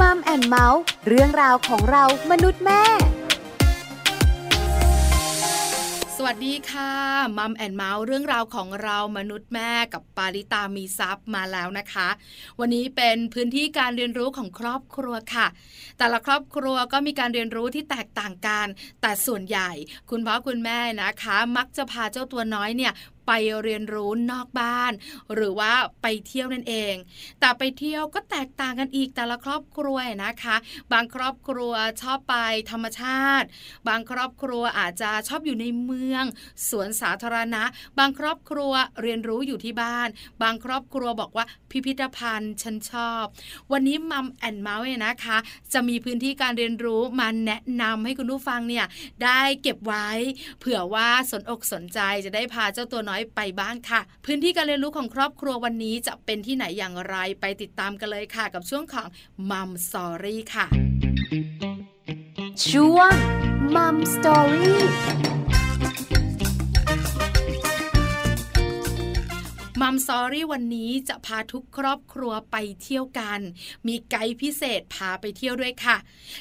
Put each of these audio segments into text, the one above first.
Mom and Mouth เรื่องราวของเรามนุษย์แม่สวัสดีค่ะ Mom and Mouth เรื่องราวของเรามนุษย์แม่กับปาริตามีซัพ์มาแล้วนะคะ วันนี้เป็นพื้นที่การเรียนรู้ของครอบครัวค่ะ แต่ละครอบครัวก็มีการเรียนรู้ที่แตกต่างกัน แต่ส่วนใหญ่ คุณพ่อคุณแม่นะคะ มักจะพาเจ้าตัวน้อยเนี่ย ไปเรียนรู้นอกบ้าน หรือว่าไปเที่ยวนั่นเอง แต่ไปเที่ยวก็แตกต่างกันอีกแต่ละครอบครัวนะคะ บางครอบครัวชอบไปธรรมชาติ บางครอบครัวอาจจะชอบอยู่ในเมือง สวนสาธารณะ บางครอบครัวเรียนรู้อยู่ที่บ้าน บางครอบครัวบอกว่าพิพิธภัณฑ์ฉันชอบ วันนี้มัมแอนเมาส์นะคะ จะมีพื้นที่การเรียนรู้มาแนะนำให้คุณผู้ฟังเนี่ยได้เก็บไว้ เผื่อว่าสนอกสนใจจะได้พาเจ้าตัวน้อยอยไปบ้างค่ะ พื้นที่การเรียนรู้ของครอบครัววันนี้จะเป็นที่ไหนอย่างไรไปติดตามกันเลยค่ะ กับช่วงของ Mom Story ค่ะ ช่วง Mom Story Mom Story วันนี้จะพาทุกครอบครัวไปเที่ยวกัน มีไกด์พิเศษพาไปเที่ยวด้วยค่ะ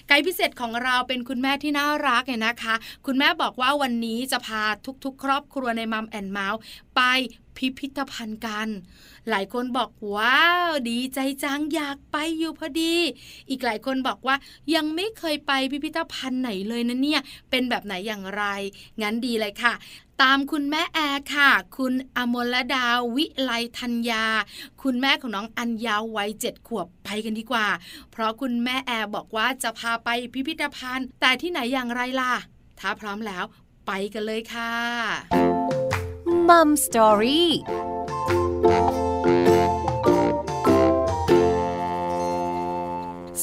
ไกด์พิเศษของเราเป็นคุณแม่ที่น่ารักเนี่ยนะคะ คุณแม่บอกว่าวันนี้จะพาทุกๆ ครอบครัวในมัมแอนเมาส์ไป พิพิธภัณฑ์กัน หลายคนบอกว้าวดีใจจังอยากไปอยู่พอดี อีกหลายคนบอกว่ายังไม่เคยไปพิพิธภัณฑ์ไหนเลยนะเนี่ย เป็นแบบไหนอย่างไร งั้นดีเลยค่ะตามคุณแม่แอร์ค่ะ คุณอมลดาวิไลธัญญา คุณแม่ของน้องอัญญาวัยเจ็ดขวบไปกันดีกว่า เพราะคุณแม่แอร์บอกว่าจะพาไปพิพิธภัณฑ์ แต่ที่ไหนอย่างไรล่ะ ถ้าพร้อมแล้วไปกันเลยค่ะ Mom Storyรี่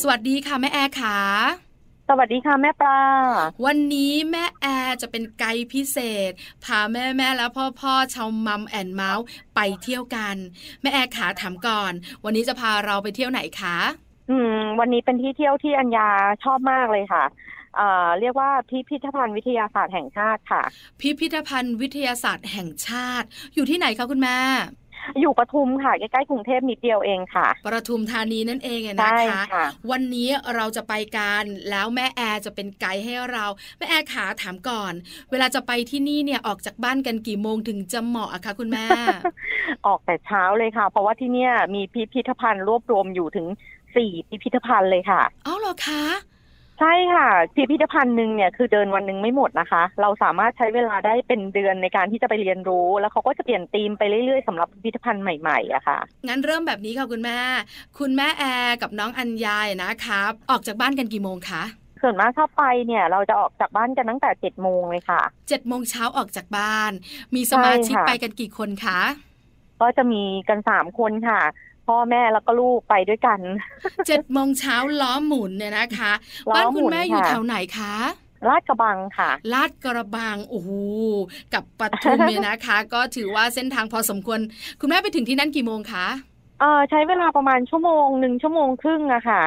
สวัสดีค่ะ แม่แอร์ค่ะ สวัสดีค่ะแม่ปลา วันนี้แม่แอร์จะเป็นไกด์พิเศษ พาแม่แม่แล้วพ่อพ่อชาว Mom and Mouth ไปเที่ยวกัน แม่แอร์ขาถามก่อน วันนี้จะพาเราไปเที่ยวไหนคะ อืม วันนี้เป็นที่เที่ยวที่อัญญาชอบมากเลยค่ะ เรียกว่าพิพิธภัณฑ์วิทยาศาสตร์แห่งชาติค่ะ พิพิธภัณฑ์วิทยาศาสตร์แห่งชาติ อยู่ที่ไหนคะคุณแม่อยู่ปทุมค่ะใกล้ๆกรุงเทพนิดเดียวเองค่ะปทุมธานีนั่นเองนะคะคะวันนี้เราจะไปกันแล้วแม่แอร์จะเป็นไกด์ให้เราแม่แอร์ขาถามก่อน เวลาจะไปที่นี่เนี่ยออกจากบ้านกันกี่โมงถึงจะเหมาะอะคะคุณแม่ ออกแต่เช้าเลยค่ะ เพราะว่าที่เนี่ยมีพิพิธภัณฑ์รวบรวมอยู่ถึงสี่พิพิธภัณฑ์เลยค่ะอ๋อเหรอคะ ใช่ค่ะพิพิธภัณฑ์หนึ่งเนี่ยคือเดินวันหนึ่งไม่หมดนะคะ เราสามารถใช้เวลาได้เป็นเดือนในการที่จะไปเรียนรู้ แล้วเขาก็จะเปลี่ยนธีมไปเรื่อยๆสำหรับพิพิธภัณฑ์ใหม่ๆอะค่ะ งั้นเริ่มแบบนี้ค่ะคุณแม่ คุณแม่แอร์กับน้องอัญญานะครับ ออกจากบ้านกันกี่โมงคะส่วนมากถ้าไปเนี่ยเราจะออกจากบ้านกันตั้งแต่เจ็ดโมงเลยค่ะเจ็ดโมงเช้าออกจากบ้าน มีสมาชิกไปกันกี่คนคะก็จะมีกันสามคนค่ะ พ่อแม่แล้วก็ลูกไปด้วยกันเจ็ดโมงเช้าล้อหมุนเนี่ยนะคะบ้านคุณแม่อยู่แถวไหนคะลาดกระบังค่ะ ลาดกระบังโอ้โหกับปทุมเนี่ยนะคะ ก็ถือว่าเส้นทางพอสมควร คุณแม่ไปถึงที่นั่นกี่โมงคะเออใช้เวลาประมาณชั่วโมงหนึ่งชั่วโมงครึ่งอะค่ะ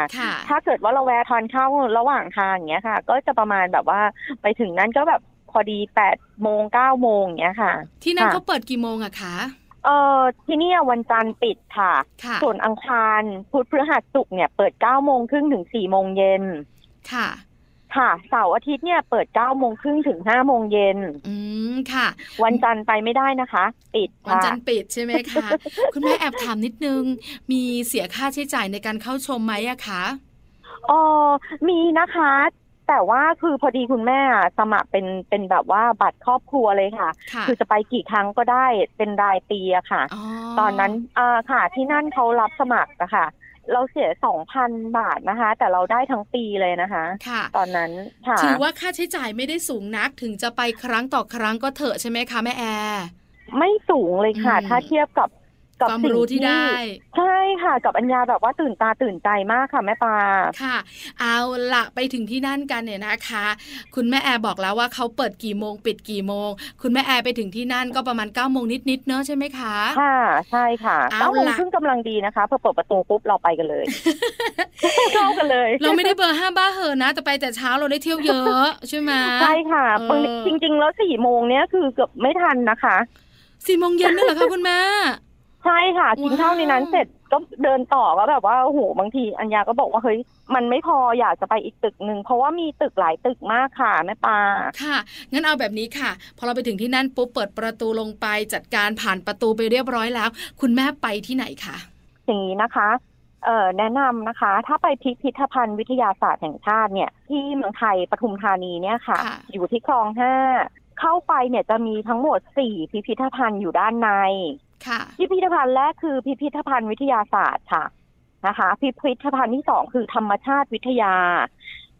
ถ้าเกิดว่าเราแวะทานข้าวระหว่างทางอย่างเงี้ยค่ะ ก็จะประมาณแบบว่าไปถึงนั้นก็แบบพอดีแปดโมงเก้าโมงอย่างเงี้ยค่ะ ที่นั่นเขาเปิดกี่โมงอะคะ เออที่นี่วันจันทร์ปิดค่ะส่วนอังคารพุธพฤหัสศุกร์เนี่ยเปิดเก้าโมงครึ่งถึงสี่โมงเย็นค่ะ ค่ะเสาร์อาทิตย์เนี่ยเปิดเก้าโมงครึ่งถึงห้าโมงเย็นอืมค่ะ วันจันทร์ไปไม่ได้นะคะ ปิดวันจันทร์ปิดใช่ไหมคะ คุณแม่แอบถามนิดนึง มีเสียค่าใช้จ่ายในการเข้าชมไหมอะคะอ๋อมีนะคะ แต่ว่าคือพอดีคุณแม่สมัครเป็นเป็นแบบว่าบัตรครอบครัวเลยค่ะ คือจะไปกี่ครั้งก็ได้เป็นรายปีอะค่ะ ตอนนั้นอ่าค่ะ ที่นั่นเขารับสมัครนะคะเราเสียสองพันบาทนะคะ แต่เราได้ทั้งปีเลยนะคะค่ะตอนนั้นค่ะถือว่าค่าใช้จ่ายไม่ได้สูงนักถึงจะไปครั้งต่อครั้งก็เถอะใช่ไหมคะแม่แอร์ไม่สูงเลยค่ะ ถ้าเทียบกับ กับความรู้ที่ได้ ใช่ค่ะ กับอัญญาแบบว่าตื่นตาตื่นใจมากค่ะแม่ปาค่ะ เอาละไปถึงที่นั่นกันเนี่ยนะคะ คุณแม่แอร์บอกแล้วว่าเขาเปิดกี่โมงปิดกี่โมง คุณแม่แอร์ไปถึงที่นั่นก็ประมาณ9ก้าโมงนิดๆเนอะใช่ไหมคะค่ะใช่ค่ะเก้าโมงครึ่งกำลังดีนะคะพอเปิดประตูปุ๊บเราไปกันเลยเข้ากันเลย เราไม่ได้เบอร์ห้าบ้าเหอนะ แต่ไปแต่เช้าเราได้เที่ยวเยอะใช่ไหมใช่ค่ะจริงๆแล้วสี่โมงเนี้ยคือเกือบไม่ทันนะคะสี่โมงเย็นนี่เหรอคะคุณแม่ ใช่ค่ะกินข้าวในนั้นเสร็จก็เดินต่อก็แบบว่าโอ้โหบางทีอัญญาก็บอกว่าเฮ้ยมันไม่พออยากจะไปอีกตึกหนึ่งเพราะว่ามีตึกหลายตึกมากค่ะแม่ปาค่ะงั้นเอาแบบนี้ค่ะ พอเราไปถึงที่นั่นปุ๊บเปิดประตูลงไปจัดการผ่านประตูไปเรียบร้อยแล้ว คุณแม่ไปที่ไหนคะอย่างนี้นะคะเอ่อแนะนำนะคะ ถ้าไปพิพิธภัณฑ์วิทยาศาสตร์แห่งชาติเนี่ย ที่เมืองไทยปทุมธานีเนี่ยค่ะ อยู่ที่คลองห้าเข้าไปเนี่ยจะมีทั้งหมดสี่พิพิธภัณฑ์อยู่ด้านใน พิพิธภัณฑ์แรกคือพิพิธภัณฑ์วิทยาศาสตร์ค่ะนะคะ พิพิธภัณฑ์ที่สองคือธรรมชาติวิทยา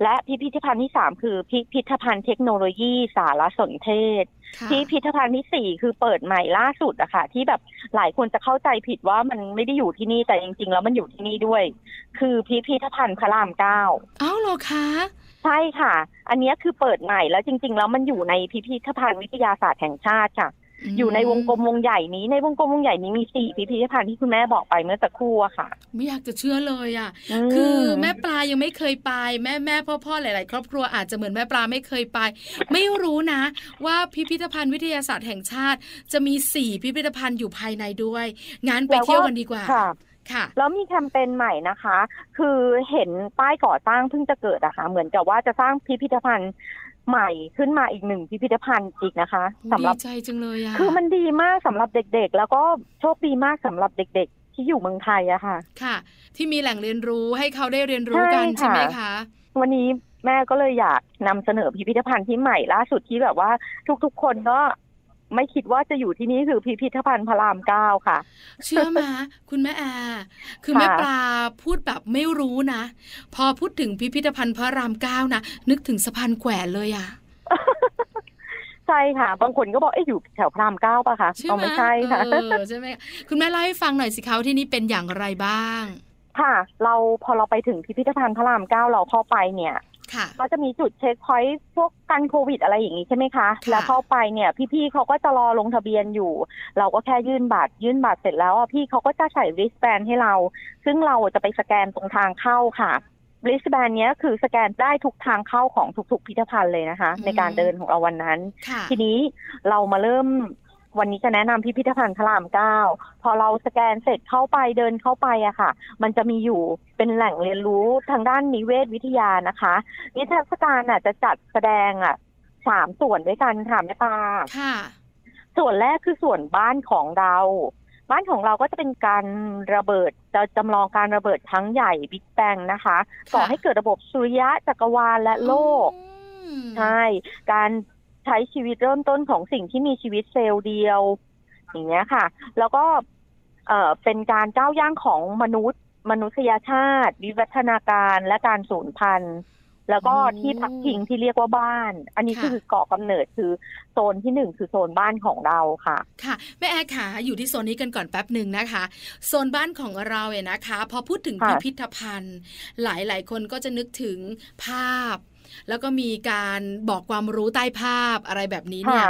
และพิพิธภัณฑ์ที่สามคือพิพิธภัณฑ์เทคโนโลยีสารสนเทศ พิพิธภัณฑ์ที่สี่คือเปิดใหม่ล่าสุดอะค่ะ ที่แบบหลายคนจะเข้าใจผิดว่ามันไม่ได้อยู่ที่นี่แต่จริงๆ แล้วมันอยู่ที่นี่ด้วย คือพิพิธภัณฑ์พระรามเก้าอ้าวเหรอคะใช่ค่ะ อันนี้คือเปิดใหม่แล้วจริง ๆ แล้วมันอยู่ในพิพิธภัณฑ์วิทยาศาสตร์แห่งชาติค่ะ อยู่ในวงกลมวงใหญ่นี้ ในวงกลมวงใหญ่นี้มีสี่พิพิธภัณฑ์ที่คุณแม่บอกไปเมื่อสักครู่อะค่ะ ไม่อยากจะเชื่อเลยอะคือแม่ปลายังไม่เคยไป แม่แม่พ่อพ่อหลาย ๆ ครอบครัวอาจจะเหมือนแม่ปลาไม่เคยไป ไม่รู้นะ ว่าพิพิธภัณฑ์วิทยาศาสตร์แห่งชาติ จะมีสี่พิพิธภัณฑ์อยู่ภายในด้วยงั้นไปเที่ยวกันดีกว่าค่ะ แล้วมีแคมเปญใหม่นะคะ คือเห็นป้ายก่อสร้างเพิ่งจะเกิดอะคะ่ะ เหมือนกับว่าจะสร้างพิพิธภัณฑ์ใหม่ขึ้นมาอีกหนึ่งพิพิธภัณฑ์อีกนะคะสำหรับใจจังเลยอะคือมันดีมากสำหรับเด็กๆ แล้วก็โชคดีมากสำหรับเด็ก ๆ ที่อยู่เมืองไทยอะค่ะ ค่ะ ที่มีแหล่งเรียนรู้ให้เขาได้เรียนรู้กันใช่ไหมคะ วันนี้แม่ก็เลยอยากนำเสนอพิพิธภัณฑ์ที่ใหม่ล่าสุดที่แบบว่าทุกๆ คนก็ ไม่คิดว่าจะอยู่ที่นี่คือพิพิธภัณฑ์พระรามเก้าค่ะ เชื่อมาคุณแม่แอคือแม่ปลาพูดแบบไม่รู้นะ พอพูดถึงพิพิธภัณฑ์พระรามเก้านะนึกถึงสะพานแขวนเลยอะใช่ค่ะ บางคนก็บอกเอ๊ะอยู่แถวพรามเก้าป่ะคะอ๋ไม่ใช่ค่ะใช่ไหมคุณแม่เล่าให้ฟังหน่อยสิเขาที่นี่เป็นอย่างไรบ้าง ค่ะ เราพอเราไปถึงพิพิธภัณฑ์พระรามเก้าเราเข้าไปเนี่ย ก็จะมีจุดเช็คพอยต์พวกกันโควิดอะไรอย่างนี้ใช่ไหมคะ แล้วเข้าไปเนี่ย พี่ๆเขาก็จะรอลงทะเบียนอยู่ เราก็แค่ยื่นบัตรยื่นบัตรเสร็จแล้วพี่เขาก็จะใส่ริสแบนให้เรา ซึ่งเราจะไปสแกนตรงทางเข้าค่ะริสแบนนี้คือสแกนได้ทุกทางเข้าของทุกๆพิพิธภัณฑ์เลยนะคะ ในการเดินของเราวันนั้น ทีนี้เรามาเริ่ม วันนี้จะแนะนำพิพิธภัณฑ์พระรามเก้าพอเราสแกนเสร็จเข้าไปเดินเข้าไปอะค่ะ มันจะมีอยู่เป็นแหล่งเรียนรู้ทางด้านนิเวศวิทยานะคะ นิทรรศการอะจะจัดแสดงอะสามส่วนด้วยกันค่ะแม่ปาค่ะ ส่วนแรกคือส่วนบ้านของเราบ้านของเราก็จะเป็นการระเบิดจะจำลองการระเบิดทั้งใหญ่บิ๊กแบงนะคะก่อให้เกิดระบบสุริยะจักรวาลและโลกใช่ การ ใช้ชีวิตเริ่มต้นของสิ่งที่มีชีวิตเซลล์เดียว อย่างเงี้ยค่ะ แล้วก็เอ่อเป็นการก้าวย่างของมนุษย์ มนุษยชาติ วิวัฒนาการและการสูญพันธุ์ แล้วก็ที่พักพิงที่เรียกว่าบ้าน อันนี้คือเกาะกำเนิดคือโซนที่หนึ่งคือโซนบ้านของเราค่ะ ค่ะแม่แอร์ขาอยู่ที่โซนนี้กันก่อนแป๊บหนึ่งนะคะ โซนบ้านของเราเนี่ยนะคะ พอพูดถึงพิพิธภัณฑ์ หลายหลายคนก็จะนึกถึงภาพ แล้วก็มีการบอกความรู้ใต้ภาพอะไรแบบนี้เนี่ย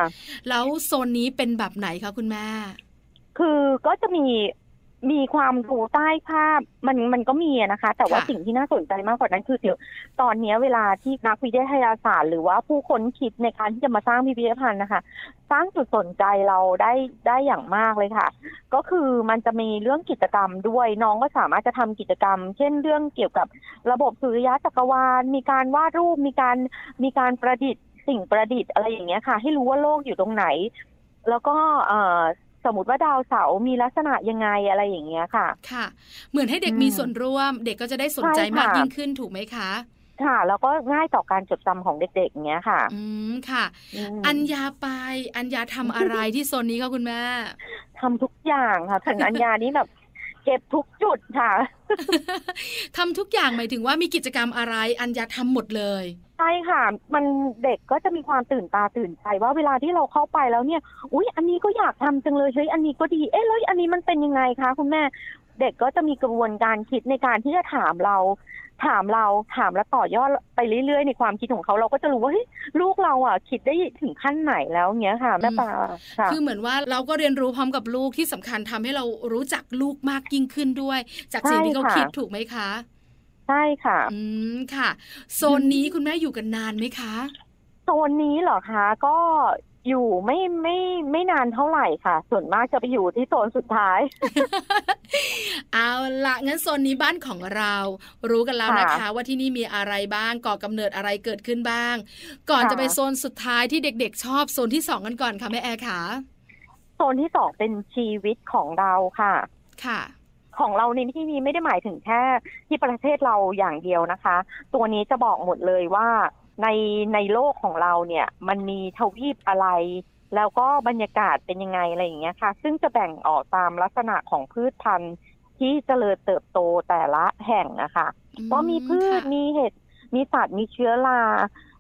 แล้วโซนนี้เป็นแบบไหนคะคุณแม่ คือก็จะมี มีความรู้ใต้ภาพมันมันก็มีนะคะ แต่ว่าสิ่งที่น่าสนใจมากกว่านั้นคือเดี๋ยวตอนนี้เวลาที่นักวิทยาศาสตร์ หรือว่าผู้ค้นคิดในการที่จะมาสร้างพิพิธภัณฑ์นะคะ สร้างจุดสนใจเราได้ได้อย่างมากเลยค่ะ ก็คือมันจะมีเรื่องกิจกรรมด้วยน้องก็สามารถจะทำกิจกรรม เช่นเรื่องเกี่ยวกับระบบสุริยะจักรวาล มีการวาดรูปมีการมีการประดิษฐ์สิ่งประดิษฐ์อะไรอย่างเงี้ยค่ะ ให้รู้ว่าโลกอยู่ตรงไหน แล้วก็เอ่อ สมมติว่าดาวเสาร์มีลักษณะยังไงอะไรอย่างเงี้ยค่ะ ค่ะ เหมือนให้เด็กมีส่วนร่วม เด็กก็จะได้สนใจมากยิ่งขึ้นถูกไหมคะ ค่ะ แล้วก็ง่ายต่อการจดจำของเด็กๆอย่างเงี้ยค่ะ อืมค่ะ อัญญาไป อัญญาทำอะไรที่โซนนี้ก็คุณแม่ทำทุกอย่างค่ะถึงอัญญานี้แบบเก็บทุกจุดค่ะทำทุกอย่างหมายถึงว่ามีกิจกรรมอะไร อัญญาทำหมดเลย ใช่ค่ะ มันเด็กก็จะมีความตื่นตาตื่นใจว่าเวลาที่เราเข้าไปแล้วเนี่ย อุ้ยอันนี้ก็อยากทำจังเลยเฮ้ยอันนี้ก็ดี เอ๊ะแล้วอันนี้มันเป็นยังไงคะคุณแม่ เด็กก็จะมีกระบวนการคิดในการที่จะถามเรา ถามเราถามแล้วต่อยอดไปเรื่อยๆ ในความคิดของเขาเราก็จะรู้ว่าเฮ้ยลูกเราอะคิดได้ถึงขั้นไหนแล้วเงี้ยค่ะแม่ปลาคือเหมือนว่าเราก็เรียนรู้พร้อมกับลูกที่สำคัญทำให้เรารู้จักลูกมากยิ่งขึ้นด้วย จากสิ่งที่เขาคิดถูกไหมคะ ใช่ค่ะ อืมค่ะ โซนนี้คุณแม่อยู่กันนานไหมคะ โซนนี้เหรอคะ ก็อยู่ไม่ไม่ไม่นานเท่าไหร่ค่ะ ส่วนมากจะไปอยู่ที่โซนสุดท้าย เอาละงั้นโซนนี้บ้านของเรา รู้กันแล้วนะคะ ว่าที่นี่มีอะไรบ้างก่อกำเนิดอะไรเกิดขึ้นบ้าง ก่อนจะไปโซนสุดท้ายที่เด็ก ๆ ชอบโซนที่สองกันก่อนค่ะแม่แอร์ค่ะโซนที่สองเป็นชีวิตของเราค่ะ ค่ะ ของเราในที่นี้ไม่ได้หมายถึงแค่ที่ประเทศเราอย่างเดียวนะคะ ตัวนี้จะบอกหมดเลยว่าในในโลกของเราเนี่ยมันมีทวีปอะไร แล้วก็บรรยากาศเป็นยังไงอะไรอย่างเงี้ยค่ะ ซึ่งจะแบ่งออกตามลักษณะของพืชพันธุ์ที่เจริญเติบโตแต่ละแห่งนะคะว่ามีพืชมีเห็ดมีสัตว์มีเชื้อรา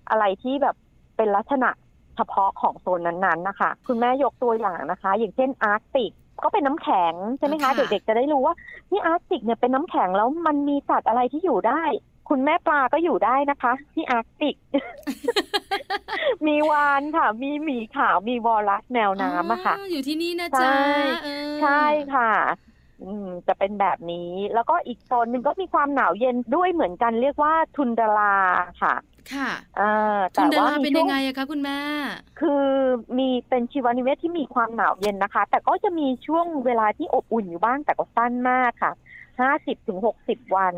อะไรที่แบบเป็นลักษณะเฉพาะของโซนนั้นๆนะคะ คุณแม่ยกตัวอย่างนะคะ อย่างเช่นอาร์กติก ก็เป็นน้ำแข็งใช่ไหมคะ เด็กๆจะได้รู้ว่าที่อาร์กติกเนี่ยเป็นน้ำแข็งแล้วมันมีสัตว์อะไรที่อยู่ได้ คุณแม่ปลาก็อยู่ได้นะคะ ที่อาร์กติก มีวาฬค่ะ มีหมีขาวมี walrus แมวน้ำอะค่ะอยู่ที่นี่นะจ๊ะใช่ค่ะอืมจะเป็นแบบนี้ แล้วก็อีกโซนหนึ่งก็มีความหนาวเย็นด้วยเหมือนกันเรียกว่าทุนดราค่ะ ค่ะอ่าแต่ว่าเป็นยังไงอะคะคุณแม่ คือมีเป็นชีวนิเวศที่มีความหนาวเย็นนะคะ แต่ก็จะมีช่วงเวลาที่อบอุ่นอยู่บ้างแต่ก็สั้นมากค่ะห้าสิบถึงหกสิบวัน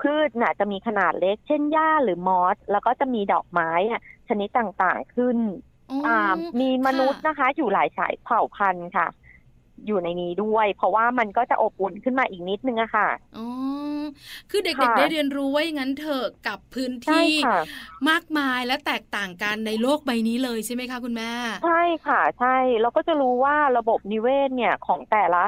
พืชน่ะจะมีขนาดเล็ก เช่นหญ้าหรือมอส แล้วก็จะมีดอกไม้อะชนิดต่างๆขึ้นอ่ามีมนุษย์นะคะ อยู่หลายสายเผ่าพันธุ์ค่ะ อยู่ในนี้ด้วย เพราะว่ามันก็จะอบอุ่นขึ้นมาอีกนิดนึงอะค่ะอ๋อคือเด็กๆได้เรียนรู้ไว้งั้นเถอะกับพื้นที่มากมายและแตกต่างกันในโลกใบนี้เลยใช่ไหมคะคุณแม่ใช่ค่ะ ใช่เราก็จะรู้ว่าระบบนิเวศเนี่ยของแต่ละ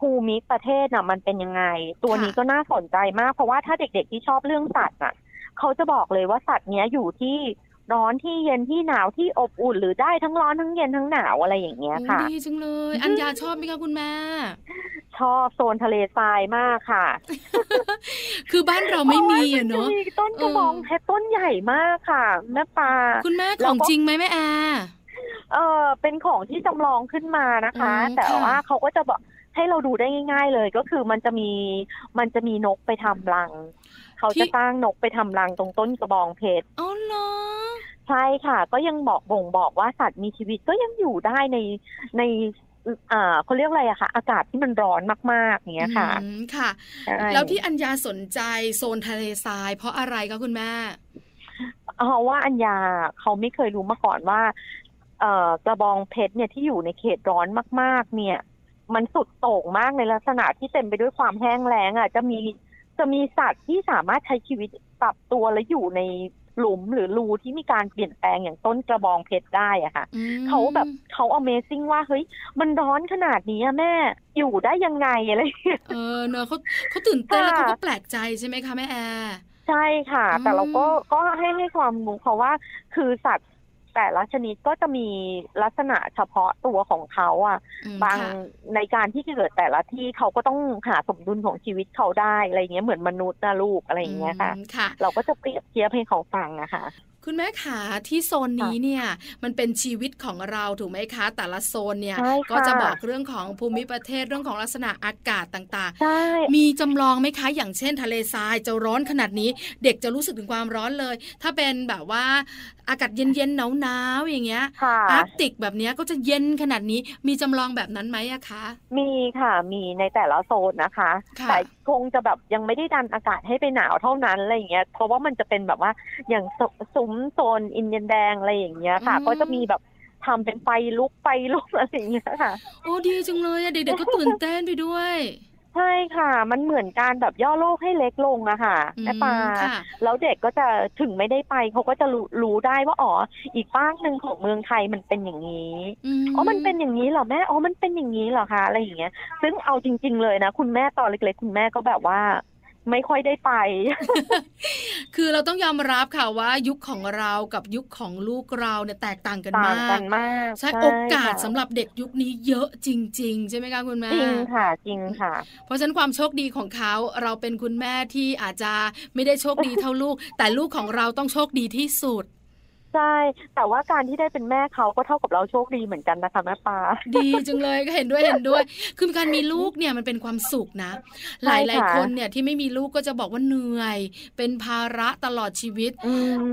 ภูมิประเทศน่ะมันเป็นยังไง ตัวนี้ก็น่าสนใจมาก เพราะว่าถ้าเด็กๆที่ชอบเรื่องสัตว์อะเขาจะบอกเลยว่าสัตว์เนี้ยอยู่ที่ ร้อนที่เย็นที่หนาวที่อบอุ่นหรือได้ทั้งร้อนทั้งเย็นทั้งหนาวอะไรอย่างเงี้ยค่ะดีจังเลย อัญญาชอบไหมคะคุณแม่ ชอบโซนทะเลทรายมากค่ะ คือบ้านเราไม่มีอะเนาะมีต้นกระบองเพชรต้นใหญ่มากค่ะแม่ปลาคุณแม่ของจริงไหมแม่แอเออเป็นของที่จำลองขึ้นมานะคะ แต่ว่าเขาก็จะบอกให้เราดูได้ง่าย ๆ เลยก็คือมันจะมีมันจะมีนกไปทำรัง เขาจะสร้างนกไปทำรังตรงต้นกระบองเพชรอ๋อเหรอใช่ค่ะ ก็ยังบอกบ่งบอกว่าสัตว์มีชีวิตก็ยังอยู่ได้ในในอ่าเขาเรียกอะไรอะคะอากาศที่มันร้อนมากๆอย่างเงี้ยค่ะค่ะ แล้วที่อัญญาสนใจโซนทะเลทราย เพราะอะไรคะคุณแม่เพราะว่าอัญญาเขาไม่เคยรู้มาก่อนว่า เอ่อกระบองเพชรเนี่ยที่อยู่ในเขตร้อนมาก ๆ เนี่ย มันสุดโต่งมากในลักษณะที่เต็มไปด้วยความแห้งแล้งอะจะมี จะมีสัตว์ที่สามารถใช้ชีวิตปรับตัวและอยู่ในหลุมหรือรูที่มีการเปลี่ยนแปลงอย่างต้นกระบองเพชรได้อะค่ะเขาแบบเขา Amazing ว่าเฮ้ย มันร้อนขนาดนี้อะแม่อยู่ได้ยังไงอะไรเออเนอะเขาเขาตื่นเต้นแล้วเขาก็แปลกใจใช่ไหมคะแม่แอร์ใช่ค่ะ แต่เราก็ก็ให้ให้ความรู้เพราะว่าคือสัตว์ แต่ละชนิดก็จะมีลักษณะเฉพาะตัวของเขาอะ บางในการที่เกิดแต่ละที่เขาก็ต้องหาสมดุลของชีวิตเขาได้อะไรเงี้ยเหมือนมนุษย์นะลูกอะไรอย่างเงี้ยค่ะ เราก็จะเปรียบเทียบให้เขาฟังนะคะ คุณแม่ขาที่โซนนี้เนี่ยมันเป็นชีวิตของเราถูกไหมคะ แต่ละโซนเนี่ยก็จะบอกเรื่องของภูมิประเทศเรื่องของลักษณะอากาศต่างๆ มีจำลองไหมคะ อย่างเช่น ทะเลทรายจะร้อนขนาดนี้ เด็กจะรู้สึกถึงความร้อนเลย ถ้าเป็นแบบว่าอากาศเย็นๆหนาวๆอย่างเงี้ยอาร์กติกแบบนี้ก็จะเย็นขนาดนี้มีจำลองแบบนั้นไหมอะคะ มีค่ะมีในแต่ละโซนนะคะแต่ คงจะแบบยังไม่ได้ดันอากาศให้ไปหนาวเท่านั้นอะไรอย่างเงี้ยเพราะว่ามันจะเป็นแบบว่าอย่างซุ้มโซนอินเดียนแดงอะไรอย่างเงี้ยค่ะ ก็จะมีแบบทำเป็นไฟลุกไฟลุกอะไรอย่างเงี้ยค่ะ โอ้ดีจังเลยเด็กๆก็ตื่นเต้นไปด้วย ใช่ค่ะ มันเหมือนการแบบย่อโลกให้เล็กลงอะค่ะแม่ปาแล้วเด็กก็จะถึงไม่ได้ไปเขาก็จะรู้ได้ว่าอ๋ออีกฟากหนึ่งของเมืองไทยมันเป็นอย่างนี้ อ๋อ มันเป็นอย่างนี้เหรอแม่ อ๋อ มันเป็นอย่างนี้เหรอคะ อะไรอย่างเงี้ย ซึ่งเอาจริง ๆ เลยนะ คุณแม่ตอนเล็ก ๆ คุณแม่ก็แบบว่า ไม่ค่อยได้ไป คือเราต้องยอมรับค่ะว่า ยุคของเรากับยุคของลูกเราเนี่ยแตกต่างกันมากต่างกันมากใช่โอกาสสำหรับเด็กยุคนี้เยอะจริง ๆ ใช่ไหมคะคุณแม่จริงค่ะจริงค่ะ เพราะฉะนั้นความโชคดีของเขาเราเป็นคุณแม่ที่อาจจะไม่ได้โชคดีเท่าลูก แต่ลูกของเราต้องโชคดีที่สุด ใใช่ แต่ว่าการที่ได้เป็นแม่เขาก็เท่ากับเราโชคดีเหมือนกันนะคะแม่ปลาดีจังเลยก็เห็นด้วยเห็นด้วย คือการมีลูกเนี่ยมันเป็นความสุขนะ หลายหลายคนเนี่ยที่ไม่มีลูกก็จะบอกว่าเหนื่อย เป็นภาระตลอดชีวิต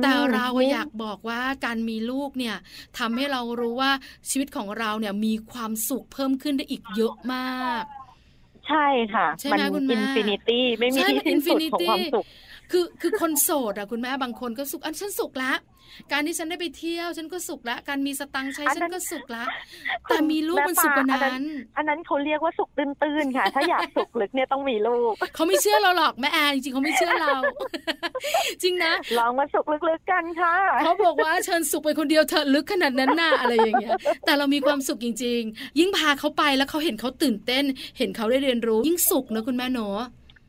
แต่เราอยากบอกว่าการมีลูกเนี่ยทำให้เรารู้ว่าชีวิตของเราเนี่ยมีความสุขเพิ่มขึ้นได้อีกเยอะมาก ใช่ค่ะ ใช่ไหมคุณแม่ infinity ไม่มีที่สิ้นสุดของความสุข คือคือคนโสดอะคุณแม่บางคนก็สุขอันฉันสุขละ การที่ฉันได้ไปเที่ยว ฉันก็สุขละ การมีสตังค์ใช้ฉันก็สุขละ แต่มีลูกมันสุขกว่านั้น อันนั้นเขาเรียกว่าสุขตื้นๆค่ะ ถ้าอยากสุขลึกเนี่ยต้องมีลูกเขาไม่เชื่อเราหรอกแม่แอร์จริงๆเขาไม่เชื่อเรา จริงนะลองมาสุขลึกๆกันค่ะเขาบอกว่าเชิญสุขไปคนเดียวเธอลึกขนาดนั้นน่ะอะไรอย่างเงี้ย แต่เรามีความสุขจริง ๆ ยิ่งพาเขาไปแล้วเขาเห็นเขาตื่นเต้น เห็นเขาได้เรียนรู้ยิ่งสุขนะคุณแม่เนาะ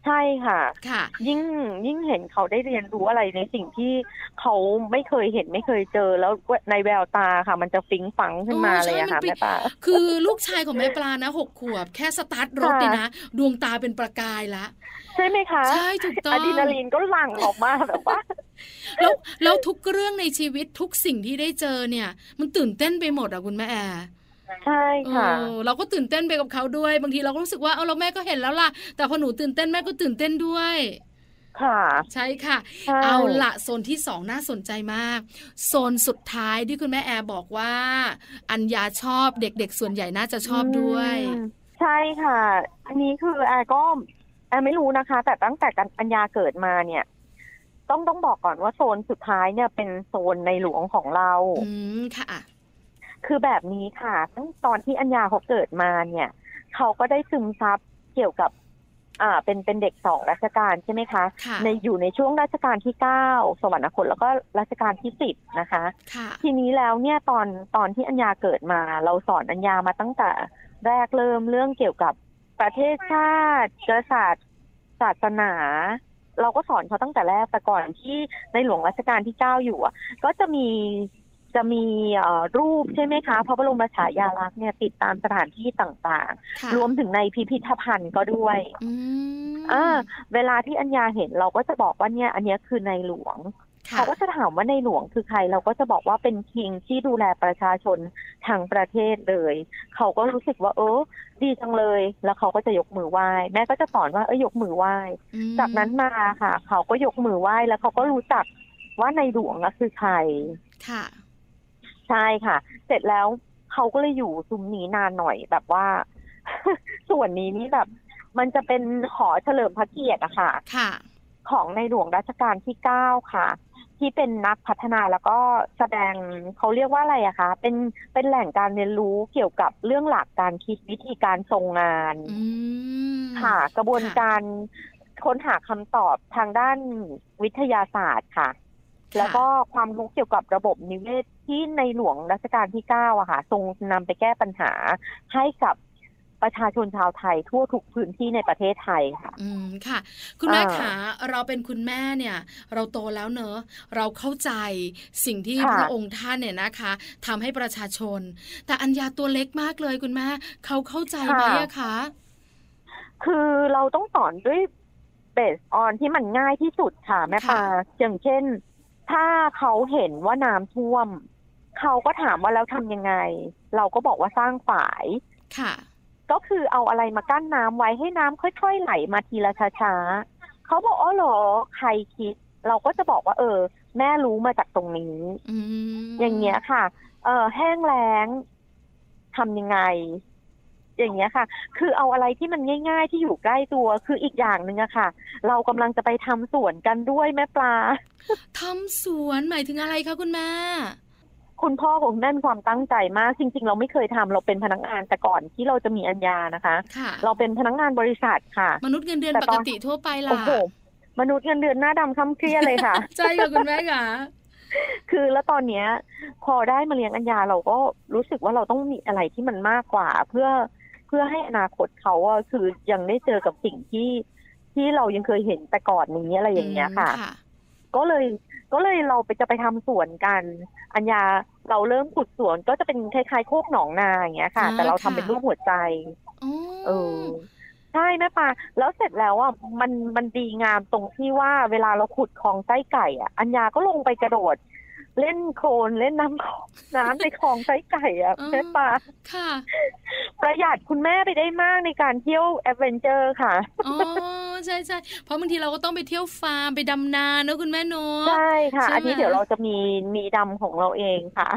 ใช่ค่ะ ค่ะ ยิ่งยิ่งเห็นเขาได้เรียนรู้อะไรในสิ่งที่เขาไม่เคยเห็นไม่เคยเจอแล้วในแววตาค่ะ มันจะฟิงฟังขึ้นมาเลยอะค่ะแม่ปลาคือลูกชายของแม่ปลานะหกขวบ แค่สตาร์ทรถเนี่ยนะ ดวงตาเป็นประกายละใช่ไหมคะ ใช่ถูกต้องอะดรีนาลีนก็หลั่งออกมาแบบว่าแล้วแล้วทุกเรื่องในชีวิตทุกสิ่งที่ได้เจอเนี่ย มันตื่นเต้นไปหมดอะคุณแม่แอร์ ใช่ค่ะเราก็ตื่นเต้นไปกับเขาด้วย บางทีเราก็รู้สึกว่าเออเราแม่ก็เห็นแล้วล่ะ แต่พอหนูตื่นเต้นแม่ก็ตื่นเต้นด้วยค่ะ ใช่ค่ะ เอาละโซนที่สองน่าสนใจมาก โซนสุดท้ายที่คุณแม่แอร์บอกว่า อัญญาชอบเด็กๆ ส่วนใหญ่น่าจะชอบด้วย ใช่ค่ะ อันนี้คือแอร์ก็แอร์ไม่รู้นะคะ แต่ตั้งแต่กันอัญญาเกิดมาเนี่ย ต้องต้องบอกก่อนว่าโซนสุดท้ายเนี่ยเป็นโซนในหลวงของเรา อืมค่ะ คือแบบนี้ค่ะตั้งตอนที่อัญญาเขาเกิดมาเนี่ย เขาก็ได้ซึมซับเกี่ยวกับ อ่า เป็นเป็นเด็กสองรัชกาลใช่ไหมคะ ในอยู่ในช่วงรัชกาลที่เก้าสวรรคตแล้วก็รัชกาลที่สิบนะคะ ทีนี้แล้วเนี่ยตอนตอนที่อัญญาเกิดมา เราสอนอัญญามาตั้งแต่แรกเริ่มเรื่องเกี่ยวกับประเทศชาติกษัตริย์ศาสนา เราก็สอนเขาตั้งแต่แรกแต่ก่อนที่ในหลวงรัชกาลที่เก้าอยู่อะ ก็จะมี จะมีรูปใช่ไหมคะพระบรมฉายาลักษณ์เนี่ยติดตามสถานที่ต่างๆ รวมถึงในพิพิธภัณฑ์ก็ด้วยอ่าเวลาที่อัญญาเห็นเราก็จะบอกว่าเนี่ย อันนี้คือในหลวงเขาก็จะถามว่าในหลวงคือใคร เราก็จะบอกว่าเป็นคิงที่ดูแลประชาชนทางประเทศเลย เขาก็รู้สึกว่า เออ ดีจังเลย แล้วเขาก็จะยกมือไหว้แม่ก็จะสอนว่าเออยกมือไหว้ จากนั้นมาค่ะ เขาก็ยกมือไหว้แล้วเขาก็รู้จักว่าในหลวงคือใครค่ะ ใช่ค่ะ เสร็จแล้วเขาก็เลยอยู่ซุ้มนี้นานหน่อยแบบว่า ส่วนนี้นี่แบบ มันจะเป็นหอเฉลิมพระเกียรติอะค่ะ ค่ะ ของในหลวงรัชกาลที่เก้าค่ะ ที่เป็นนักพัฒนาแล้วก็แสดงเขาเรียกว่าอะไรอะคะ เป็นเป็นแหล่งการเรียนรู้เกี่ยวกับเรื่องหลักการคิดวิธีการทรงงานค่ะ กระบวนการค้นหาคำตอบทางด้านวิทยาศาสตร์ค่ะ แล้วก็ความรู้เกี่ยวกับระบบนิเวศที่ในหลวงรัชกาลที่เก้าอะค่ะทรงนำไปแก้ปัญหาให้กับประชาชนชาวไทยทั่วทุกพื้นที่ในประเทศไทยค่ะ อืมค่ะ คุณแม่ขาเราเป็นคุณแม่เนี่ย เราโตแล้วเนอะเราเข้าใจสิ่งที่พระองค์ท่านเนี่ยนะคะทำให้ประชาชน แต่อัญญาตัวเล็กมากเลยคุณแม่เขาเข้าใจไหมอะคะคือเราต้องสอนด้วยเบสออนที่มันง่ายที่สุดค่ะแม่ปาอย่างเช่น ถ้าเขาเห็นว่าน้ำท่วม เขาก็ถามว่าแล้วทำยังไง เราก็บอกว่าสร้างฝายค่ะ ก็คือเอาอะไรมากั้นน้ำไว้ให้น้ำค่อยๆไหลมาทีละช้าๆเขาบอกอ๋อเหรอใครคิด เราก็จะบอกว่า เออ แม่รู้มาจากตรงนี้อย่างเงี้ยค่ะ เออแห้งแล้งทำยังไง อย่างเงี้ยค่ะ คือเอาอะไรที่มันง่าย ๆ ที่อยู่ใกล้ตัวคืออีกอย่างหนึ่งอะค่ะ เรากำลังจะไปทำสวนกันด้วยแม่ปลาทำสวนหมายถึงอะไรคะคุณแม่คุณพ่อของแม่มีความตั้งใจมาก จริง ๆ เราไม่เคยทำเราเป็นพนักงานแต่ก่อนที่เราจะมีอัญญานะคะค่ะเราเป็นพนักงานบริษัทค่ะ มนุษย์เงินเดือนปกติทั่วไปล่ะมนุษย์เงินเดือนหน้าดำค้ำเครียดเลยค่ะ ใช่ค่ะคุณแม่ค่ะคือแล้วตอนเนี้ยพอได้มาเลี้ยงอัญญาเราก็รู้สึกว่าเราต้องมีอะไรที่มันมากกว่า เพื่อ พื่อให้อนาคตเขาอะคือยังได้เจอกับสิ่งที่ที่เรายังเคยเห็นแต่ก่อนนี้อะไรอย่างเงี้ยค่ะ ก็เลยก็เลยเราไปจะไปทำสวนกัน อัญญาเราเริ่มขุดสวนก็จะเป็นคล้ายๆโคกหนองนาอย่างเงี้ยค่ะ แต่เราทำเป็นรูปหัวใจเออใช่แม่ปาแล้วเสร็จแล้วอะมันมันดีงามตรงที่ว่าเวลาเราขุดคลองไส้ไก่อะอัญญาก็ลงไปกระโดด เล่นโคลนเล่นน้ำน้ำในคลองไส้ไก่อะแม่ปลาค่ะ ประหยัดคุณแม่ไปได้มากในการเที่ยว adventure ค่ะอ๋อ ใช่ใช่เพราะบางทีเราก็ต้องไปเที่ยวฟาร์มไปดำนาเนอะคุณแม่เนอะใช่ค่ะอันนี้เดี๋ยวเราจะมีมีดำของเราเองค่ะ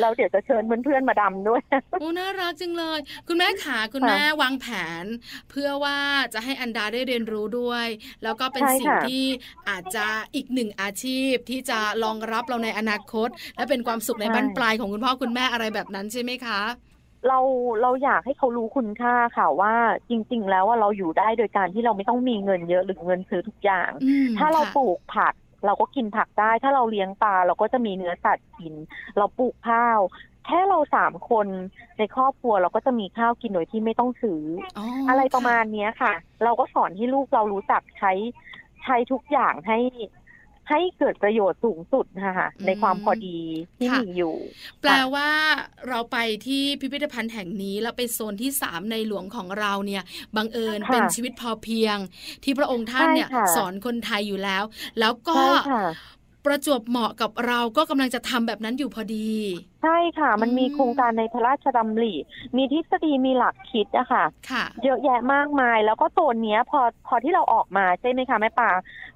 เราเดี๋ยวจะเชิญเพื่อนๆมาดำด้วยโอ้น่ารักจังเลย คุณแม่ขาคุณแม่วางแผน เพื่อว่าจะให้อันดาได้เรียนรู้ด้วย แล้วก็เป็นสิ่งที่อาจจะอีกหนึ่งอาชีพที่จะรองรับเราในอนาคต และเป็นความสุขในบ้านปลายของคุณพ่อคุณแม่อะไรแบบนั้นใช่ไหมคะ เราเราอยากให้เขารู้คุณค่าค่ะว่าจริง ๆ แล้วว่าเราอยู่ได้โดยการที่เราไม่ต้องมีเงินเยอะหรือเงินซื้อทุกอย่าง ถ้าเราปลูกผักเราก็กินผักได้ ถ้าเราเลี้ยงปลาเราก็จะมีเนื้อสัตว์กิน เราปลูกข้าว แค่เราสามคนในครอบครัวเราก็จะมีข้าวกินโดยที่ไม่ต้องซื้อออะไรประมาณนี้ค่ะ เราก็สอนให้ลูกเรารู้จักใช้ใช้ทุกอย่างให้ ให้เกิดประโยชน์สูงสุดนะคะในความพอดีที่มีอยู่ แปลว่าเราไปที่พิพิธภัณฑ์แห่งนี้แล้วไปโซนที่สามในหลวงของเราเนี่ยบังเอิญเป็นชีวิตพอเพียง ที่พระองค์ท่านเนี่ยสอนคนไทยอยู่แล้ว แล้วก็ ประจวบเหมาะกับเราก็กำลังจะทำแบบนั้นอยู่พอดี ใช่ค่ะ มันมีโครงการในพระราชดำริ มีทฤษฎีมีหลักคิดอะค่ะค่ะ เยอะแยะมากมาย แล้วก็โซนเนี้ยพอพอที่เราออกมาใช่ไหมคะแม่ป่า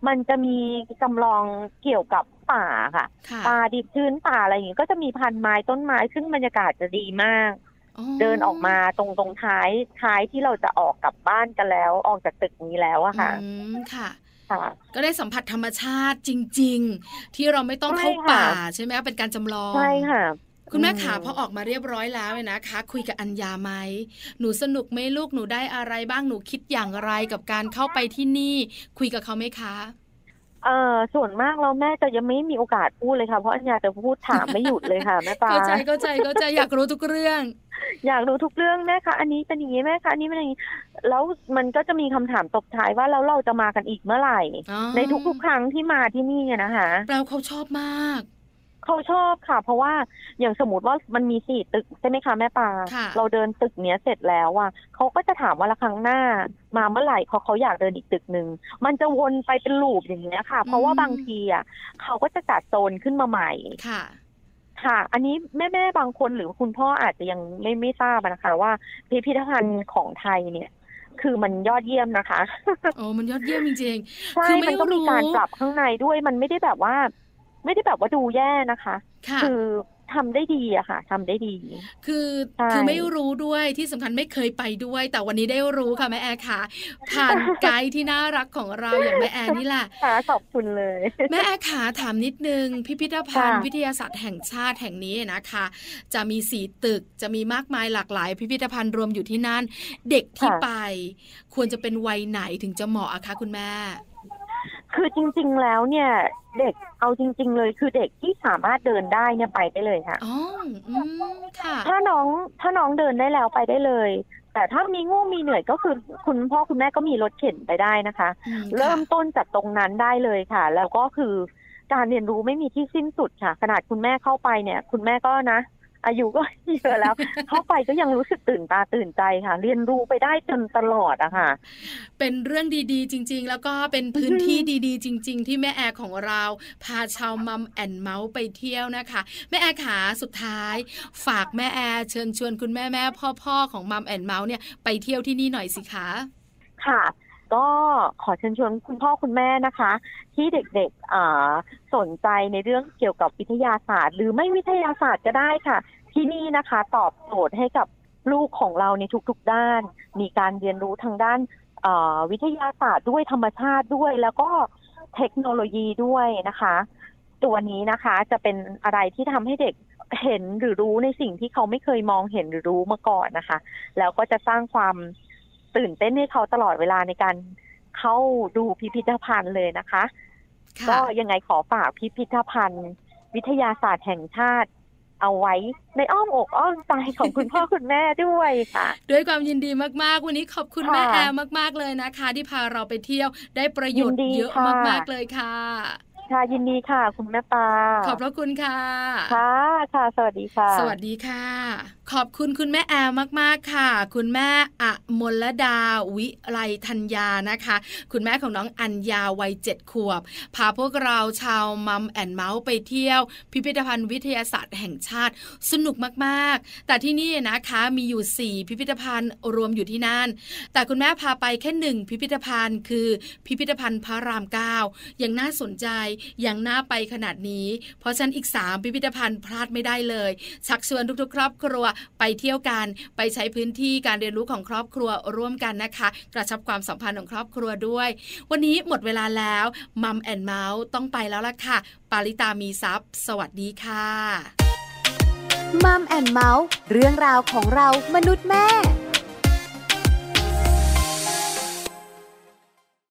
มันจะมีจำลองเกี่ยวกับป่าค่ะ ป่าดิบชื้นป่าอะไรอย่างงี้ก็จะมีพันไม้ต้นไม้ซึ่งบรรยากาศจะดีมากเดินออกมาตรงตรงท้ายท้ายที่เราจะออกกลับบ้านกันแล้ว ออกจากตึกนี้แล้วอะค่ะค่ะ ก็ได้สัมผัสธรรมชาติจริง ๆ ที่เราไม่ต้องเข้าป่าใช่ไหมเป็นการจำลองใช่ค่ะคุณแม่ขาพอออกมาเรียบร้อยแล้วนะคะ คุยกับอัญญาไหมหนูสนุกไหมลูกหนูได้อะไรบ้างหนูคิดอย่างไรกับการเข้าไปที่นี่ คุยกับเขาไหมคะ เออส่วนมากเราแม่จะยังไม่มีโอกาสพูดเลยค่ะ เพราะอัญญาจะพูดถามไม่หยุดเลยค่ะแม่ปาเข้าใจเข้าใจเข้าใจอยากรู้ทุกเรื่อง อยากรู้ทุกเรื่องแม่คะอันนี้เป็นอย่างนี้แม่คะอันนี้เป็นอย่างนี้แล้วมันก็จะมีคำถามตบท้ายว่าแล้วเราจะมากันอีกเมื่อไหร่ ในทุกๆครั้งที่มาที่นี่นะคะเราเขาชอบมาก เขาชอบค่ะ เพราะว่าอย่างสมมติว่ามันมีสี่ตึกใช่ไหมคะแม่ปาเราเดินตึกเนี้ยเสร็จแล้วอะเขาก็จะถามว่าละครั้งหน้า มาเมื่อไหร่เพราะเขาอยากเดินอีกตึกหนึ่งมันจะวนไปเป็นลูปอย่างเงี้ยค่ะ เพราะว่าบางทีอะเขาก็จะจัดโซนขึ้นมาใหม่ค่ะค่ะ อันนี้แม่แม่บางคนหรือคุณพ่ออาจจะยังไม่ไม่ทราบนะคะว่าพิพิธภัณฑ์ของไทยเนี่ย คือมันยอดเยี่ยมนะคะโอ้มันยอดเยี่ยมจริงๆใช่มันก็มีการปรับข้างในด้วยมันไม่ได้แบบว่า ไม่ได้แบบว่าดูแย่นะคะคือทำได้ดีอะค่ะทำได้ดี คือคือไม่รู้ด้วยที่สำคัญไม่เคยไปด้วย แต่วันนี้ได้รู้ค่ะแม่แอร์ค่ะผ่านไกด์ที่น่ารักของเราอย่างแม่แอร์นี่แหละค่ะขอบคุณเลย แม่แอร์ขาถามนิดนึง พิพิธภัณฑ์วิทยาศาสตร์แห่งชาติแห่งนี้นะคะ จะมีสี่ตึกจะมีมากมายหลากหลาย พิพิธภัณฑ์รวมอยู่ที่นั่น เด็กที่ไป ควรจะเป็นวัยไหนถึงจะเหมาะอะคะคุณแม่ คือจริง ๆ แล้วเนี่ยเด็กเอาจริง ๆ เลยคือเด็กที่สามารถเดินได้เนี่ยไปได้เลยค่ะอ๋อค่ะ ถ้าน้องถ้าน้องเดินได้แล้วไปได้เลย แต่ถ้ามีง่วงมีเหนื่อยก็คือคุณพ่อคุณแม่ก็มีรถเข็นไปได้นะคะ เริ่มต้นจากตรงนั้นได้เลยค่ะ แล้วก็คือการเรียนรู้ไม่มีที่สิ้นสุดค่ะ ขนาดคุณแม่เข้าไปเนี่ย คุณแม่ก็นะ อายุก็เยอะแล้ว เข้าไปก็ยังรู้สึกตื่นตาตื่นใจค่ะ เรียนรู้ไปได้จนตลอดอะค่ะ เป็นเรื่องดีๆ จริง ๆ แล้วก็เป็นพื้นที่ดีๆ จริง ๆ ที่แม่แอร์ของเราพาชาวมัมแอนเมาส์ไปเที่ยวนะคะ แม่แอร์ขาสุดท้าย ฝากแม่แอร์เชิญชวนคุณแม่แม่พ่อๆของมัมแอนเมาส์เนี่ยไปเที่ยวที่นี่หน่อยสิคะค่ะ ก็ขอเชิญชวนคุณพ่อคุณแม่นะคะ ที่เด็กๆสนใจในเรื่องเกี่ยวกับวิทยาศาสตร์ หรือไม่วิทยาศาสตร์ก็ได้ค่ะ ที่นี่นะคะตอบโจทย์ให้กับลูกของเราในทุกๆด้าน มีการเรียนรู้ทางด้านวิทยาศาสตร์ด้วยธรรมชาติด้วย แล้วก็เทคโนโลยีด้วยนะคะ ตัวนี้นะคะจะเป็นอะไรที่ทำให้เด็กเห็นหรือรู้ในสิ่งที่เขาไม่เคยมองเห็นหรือรู้มาก่อนนะคะ แล้วก็จะสร้างความ ตื่นเต้นให้เขาตลอดเวลาในการเข้าดูพิพิธภัณฑ์เลยนะคะ ก็ยังไงขอฝากพิพิธภัณฑ์ วิทยาศาสตร์แห่งชาติเอาไว้ในอ้อมอกอ้อมใจของคุณพ่อคุณแม่ด้วยค่ะ ด้วยความยินดีมากๆ วันนี้ขอบคุณแม่แอร์มากๆเลยนะคะ ที่พาเราไปเที่ยวได้ประโยชน์เยอะมากๆเลยค่ะ ค่ะยินดีค่ะ คุณแม่ปลาขอบพระคุณค่ะ ค่ะค่ะ สวัสดีค่ะ สวัสดีค่ะ ขอบคุณคุณแม่แอลมากๆค่ะ คุณแม่อะมลดาวิไลธัญญานะคะ คุณแม่ของน้องอัญญาวัยเจ็ดขวบ พาพวกเราชาวมัมแอนเมาส์ไปเที่ยว พิพิธภัณฑ์วิทยาศาสตร์แห่งชาติสนุกมากๆ แต่ที่นี่นะคะมีอยู่ 4 พิพิธภัณฑ์รวมอยู่ที่นั่น แต่คุณแม่พาไปแค่หนึ่งพิพิธภัณฑ์คือพิพิธภัณฑ์พระรามเก้ายังน่าสนใจยังน่าไปขนาดนี้ เพราะฉะนั้นอีก 3 พิพิธภัณฑ์พลาดไม่ได้เลย ชักชวนทุกๆ ครอบครัวไปเที่ยวกัน ไปใช้พื้นที่การเรียนรู้ของครอบครัวร่วมกันนะคะ กระชับความสัมพันธ์ของครอบครัวด้วย วันนี้หมดเวลาแล้วมัมแอนเมาส์ต้องไปแล้วล่ะค่ะ ปาริตามีซัพ์สวัสดีค่ะมัมแอนเมาส์เรื่องราวของเรามนุษย์แม่